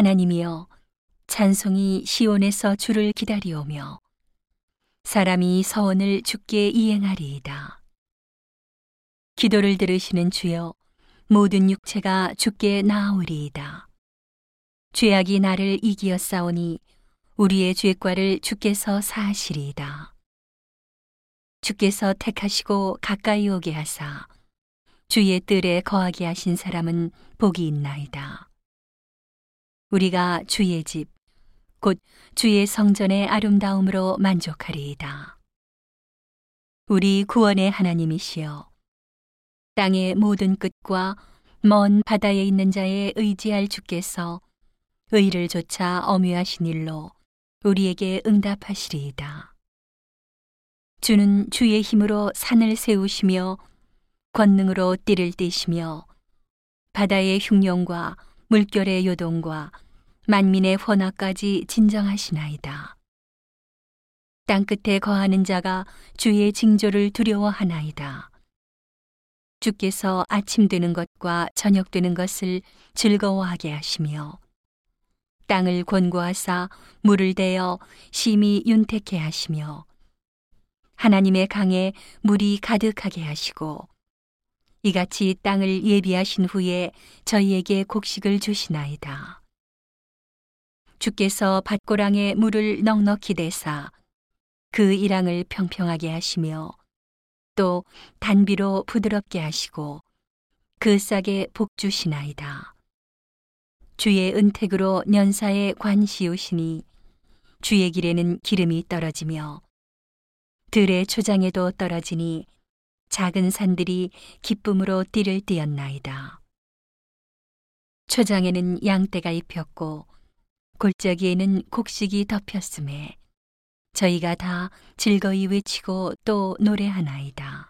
하나님이여 찬송이 시온에서 주를 기다리오며 사람이 서원을 주께 이행하리이다. 기도를 들으시는 주여 모든 육체가 주께 나아오리이다. 죄악이 나를 이기어 싸우니 우리의 죄과를 주께서 사하시리이다. 주께서 택하시고 가까이 오게 하사 주의 뜰에 거하게 하신 사람은 복이 있나이다. 우리가 주의 집, 곧 주의 성전의 아름다움으로 만족하리이다. 우리 구원의 하나님이시여, 땅의 모든 끝과 먼 바다에 있는 자의 의지할 주께서 의를 조차 엄유하신 일로 우리에게 응답하시리이다. 주는 주의 힘으로 산을 세우시며 권능으로 띠를 띠시며 바다의 흉룡과 물결의 요동과 만민의 혼화까지 진정하시나이다. 땅 끝에 거하는 자가 주의 징조를 두려워하나이다. 주께서 아침 되는 것과 저녁 되는 것을 즐거워하게 하시며 땅을 권고하사 물을 대어 심히 윤택해 하시며 하나님의 강에 물이 가득하게 하시고 이같이 땅을 예비하신 후에 저희에게 곡식을 주시나이다. 주께서 밭고랑에 물을 넉넉히 대사 그 일항을 평평하게 하시며 또 단비로 부드럽게 하시고 그 싹에 복 주시나이다. 주의 은택으로 년사에 관시우시니 주의 길에는 기름이 떨어지며 들의 초장에도 떨어지니 작은 산들이 기쁨으로 띠를 띠었나이다. 초장에는 양떼가 입혔고 골짜기에는 곡식이 덮였음에 저희가 다 즐거이 외치고 또 노래하나이다.